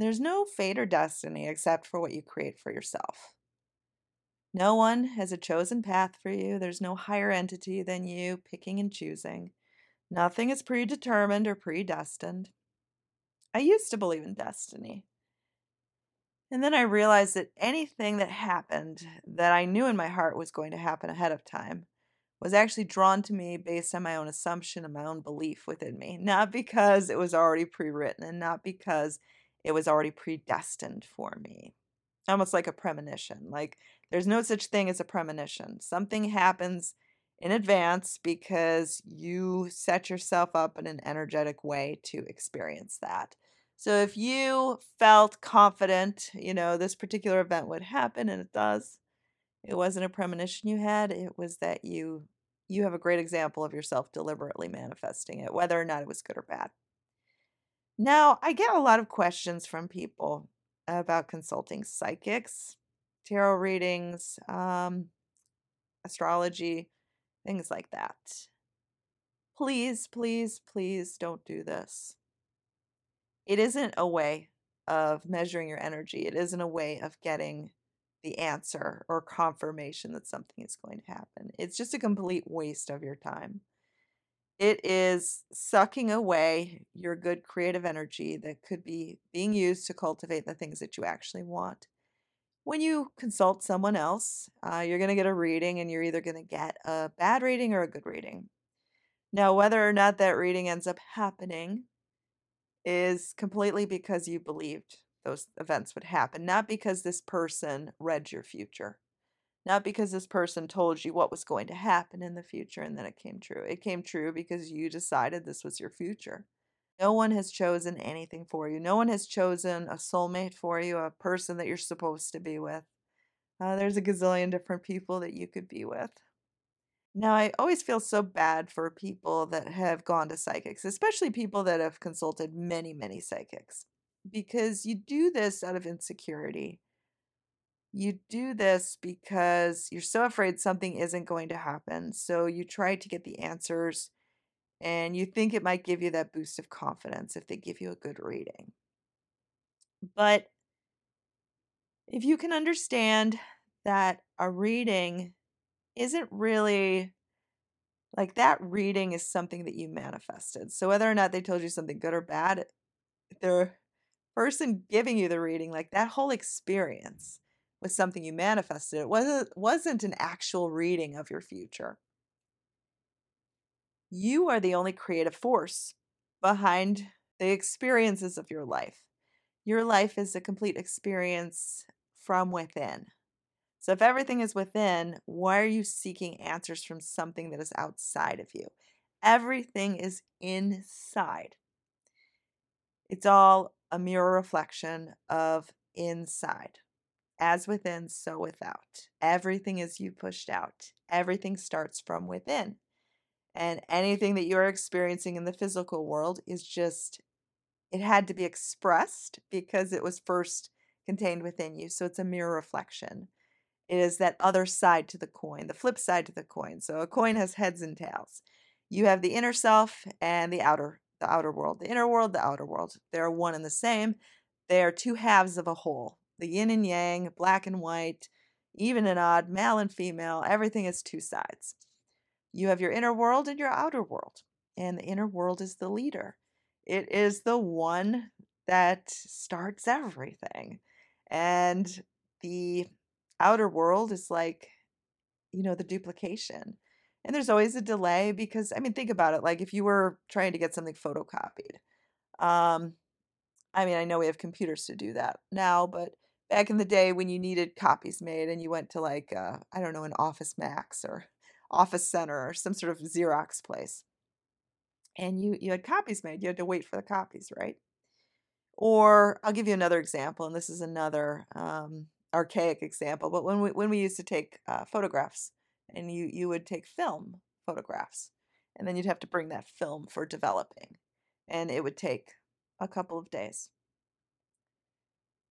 There's no fate or destiny except for what you create for yourself. No one has a chosen path for you. There's no higher entity than you picking and choosing. Nothing is predetermined or predestined. I used to believe in destiny. And then I realized that anything that happened that I knew in my heart was going to happen ahead of time was actually drawn to me based on my own assumption and my own belief within me, not because it was already pre written and not because it was already predestined for me. Almost like a premonition. Like there's no such thing as a premonition. Something happens in advance because you set yourself up in an energetic way to experience that. So if you felt confident, you know, this particular event would happen and it does, it wasn't a premonition you had, it was that you you have a great example of yourself deliberately manifesting it, whether or not it was good or bad. Now, I get a lot of questions from people about consulting psychics, tarot readings, um, astrology, things like that. Please, please, please don't do this. It isn't a way of measuring your energy, it isn't a way of getting the answer or confirmation that something is going to happen. It's just a complete waste of your time. It is sucking away your good creative energy that could be being used to cultivate the things that you actually want. When you consult someone else, uh, you're going to get a reading and you're either going to get a bad reading or a good reading. Now, whether or not that reading ends up happening is completely because you believed those events would happen, not because this person read your future, not because this person told you what was going to happen in the future and then it came true. It came true because you decided this was your future. No one has chosen anything for you. No one has chosen a soulmate for you, a person that you're supposed to be with. Uh, there's a gazillion different people that you could be with. Now, I always feel so bad for people that have gone to psychics, especially people that have consulted many, many psychics because you do this out of insecurity. You do this because you're so afraid something isn't going to happen. So you try to get the answers and you think it might give you that boost of confidence if they give you a good reading. But if you can understand that a reading isn't really like that reading is something that you manifested. So whether or not they told you something good or bad, they're person giving you the reading, like that whole experience was something you manifested. It wasn't wasn't an actual reading of your future. You are the only creative force behind the experiences of your life. Your life is a complete experience from within. So if everything is within, why are you seeking answers from something that is outside of you? Everything is inside. It's all a mirror reflection of inside. As within, so without. Everything is you pushed out. Everything starts from within. And anything that you're experiencing in the physical world is just, it had to be expressed because it was first contained within you. So it's a mirror reflection. It is that other side to the coin, the flip side to the coin. So a coin has heads and tails. You have the inner self and the outer the outer world. The inner world, the outer world. They are one and the same. They are two halves of a whole. The yin and yang, black and white, even and odd, male and female, everything is two sides. You have your inner world and your outer world. And the inner world is the leader. It is the one that starts everything. And the outer world is like, you know, the duplication. And there's always a delay because I mean think about it like if you were trying to get something photocopied. Um I mean I know we have computers to do that now, but back in the day when you needed copies made and you went to like uh, I don't know an Office Max or Office Center or some sort of Xerox place. And you you had copies made, you had to wait for the copies, right? Or I'll give you another example, and this is another um, archaic example. But when we when we used to take uh, photographs and you you would take film photographs and then you'd have to bring that film for developing and it would take a couple of days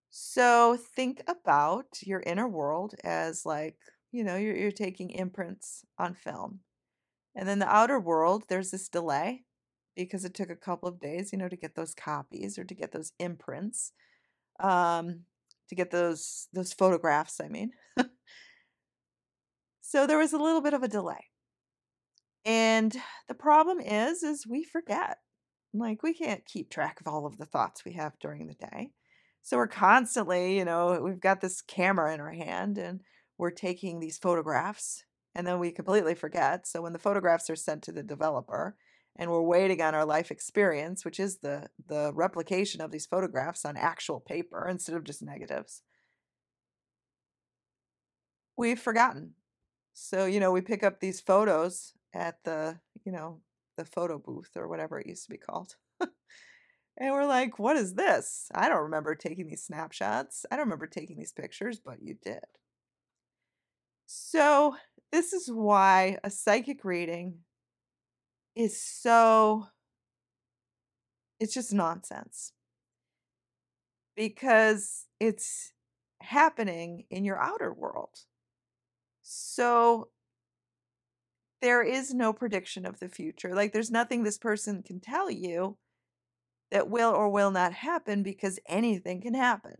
so think about your inner world as like you know you're, you're taking imprints on film and then the outer world there's this delay because it took a couple of days you know to get those copies or to get those imprints um, to get those those photographs, I mean. so there was a little bit of a delay. And the problem is is we forget. Like we can't keep track of all of the thoughts we have during the day. So we're constantly, you know, we've got this camera in our hand and we're taking these photographs and then we completely forget. So when the photographs are sent to the developer and we're waiting on our life experience, which is the the replication of these photographs on actual paper instead of just negatives, we've forgotten. So, you know, we pick up these photos at the, you know, the photo booth or whatever it used to be called. and we're like, what is this? I don't remember taking these snapshots. I don't remember taking these pictures, but you did. So, this is why a psychic reading is so it's just nonsense. Because it's happening in your outer world. So there is no prediction of the future. Like there's nothing this person can tell you that will or will not happen because anything can happen.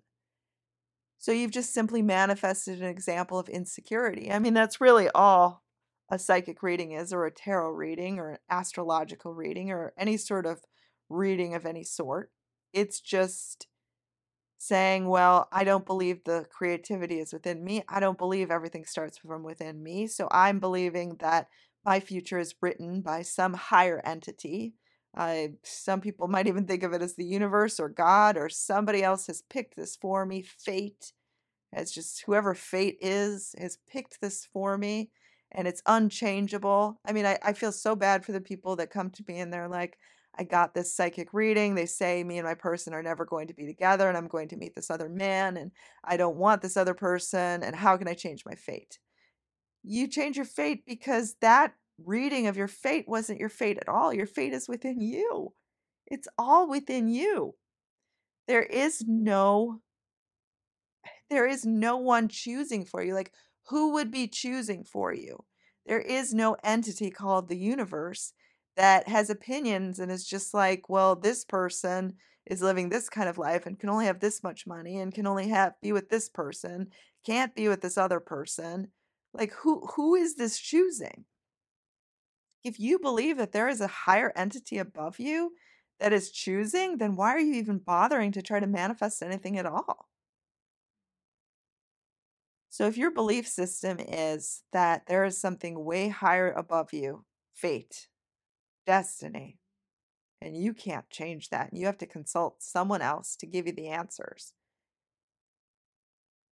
So you've just simply manifested an example of insecurity. I mean, that's really all a psychic reading is, or a tarot reading, or an astrological reading, or any sort of reading of any sort. It's just saying, Well, I don't believe the creativity is within me. I don't believe everything starts from within me. So I'm believing that my future is written by some higher entity. Uh, some people might even think of it as the universe or God or somebody else has picked this for me. Fate has just, whoever fate is, has picked this for me and it's unchangeable. I mean, I, I feel so bad for the people that come to me and they're like, I got this psychic reading. They say me and my person are never going to be together and I'm going to meet this other man and I don't want this other person. And how can I change my fate? You change your fate because that reading of your fate wasn't your fate at all. Your fate is within you, it's all within you. There is no there is no one choosing for you. Like who would be choosing for you? There is no entity called the universe that has opinions and is just like, well, this person is living this kind of life and can only have this much money and can only have be with this person, can't be with this other person. Like who who is this choosing? If you believe that there is a higher entity above you that is choosing, then why are you even bothering to try to manifest anything at all? So, if your belief system is that there is something way higher above you, fate, destiny, and you can't change that, and you have to consult someone else to give you the answers,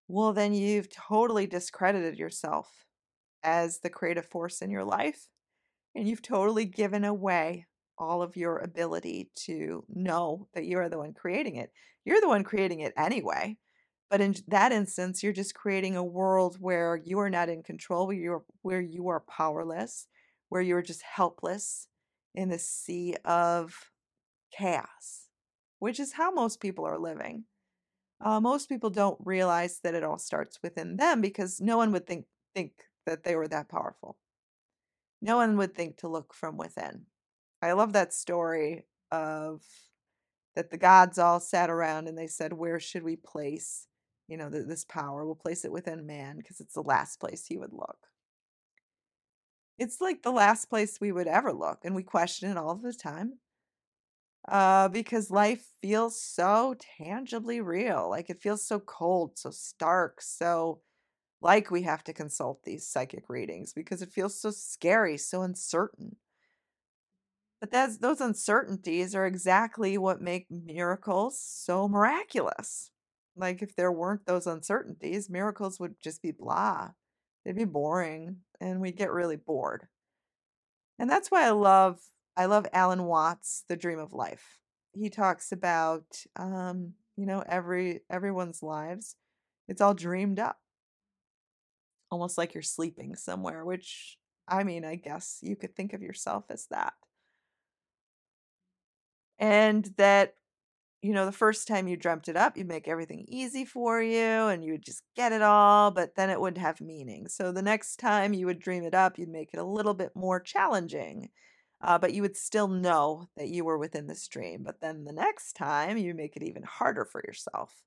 well, then you've totally discredited yourself as the creative force in your life, and you've totally given away all of your ability to know that you are the one creating it. You're the one creating it anyway. But in that instance, you're just creating a world where you are not in control, where you're where you are powerless, where you're just helpless in the sea of chaos, which is how most people are living. Uh, most people don't realize that it all starts within them because no one would think think that they were that powerful. No one would think to look from within. I love that story of that the gods all sat around and they said, "Where should we place you know, th- this power. We'll place it within man because it's the last place he would look. It's like the last place we would ever look, and we question it all the time. Uh, because life feels so tangibly real. Like it feels so cold, so stark, so like we have to consult these psychic readings because it feels so scary, so uncertain. But that's those uncertainties are exactly what make miracles so miraculous. Like, if there weren't those uncertainties, miracles would just be blah. They'd be boring and we'd get really bored. And that's why I love I love Alan Watts, The Dream of Life. He talks about um, you know, every everyone's lives. It's all dreamed up. Almost like you're sleeping somewhere, which I mean, I guess you could think of yourself as that. And that you know, the first time you dreamt it up, you'd make everything easy for you and you would just get it all, but then it wouldn't have meaning. So the next time you would dream it up, you'd make it a little bit more challenging, uh, but you would still know that you were within this dream. But then the next time, you make it even harder for yourself.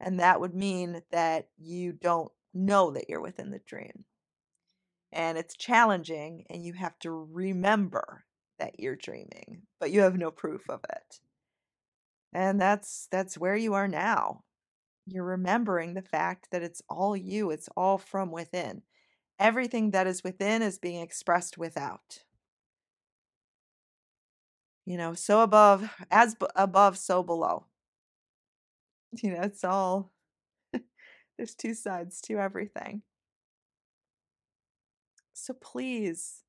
And that would mean that you don't know that you're within the dream. And it's challenging, and you have to remember that you're dreaming, but you have no proof of it. And that's that's where you are now. You're remembering the fact that it's all you, it's all from within. Everything that is within is being expressed without. You know, so above, as b- above, so below. You know, it's all, there's two sides to everything. So please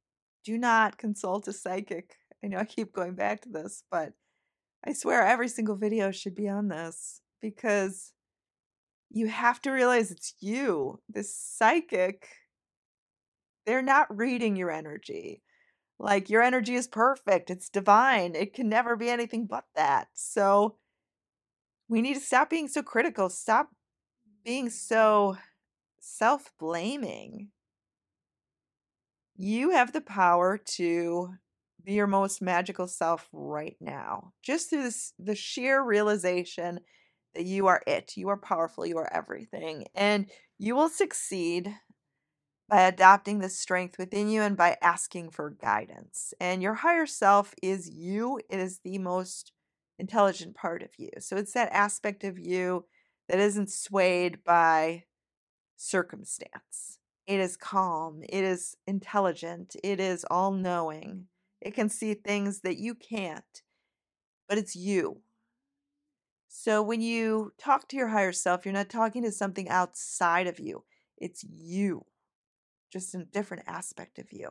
do not consult a psychic. I know I keep going back to this, but I swear every single video should be on this because you have to realize it's you. This psychic, they're not reading your energy. Like your energy is perfect, it's divine. It can never be anything but that. So we need to stop being so critical, stop being so self blaming. You have the power to be your most magical self right now. Just through this, the sheer realization that you are it, you are powerful, you are everything, and you will succeed by adopting the strength within you and by asking for guidance. And your higher self is you, it is the most intelligent part of you. So it's that aspect of you that isn't swayed by circumstance. It is calm, it is intelligent, it is all knowing. It can see things that you can't, but it's you. So when you talk to your higher self, you're not talking to something outside of you, it's you, just a different aspect of you.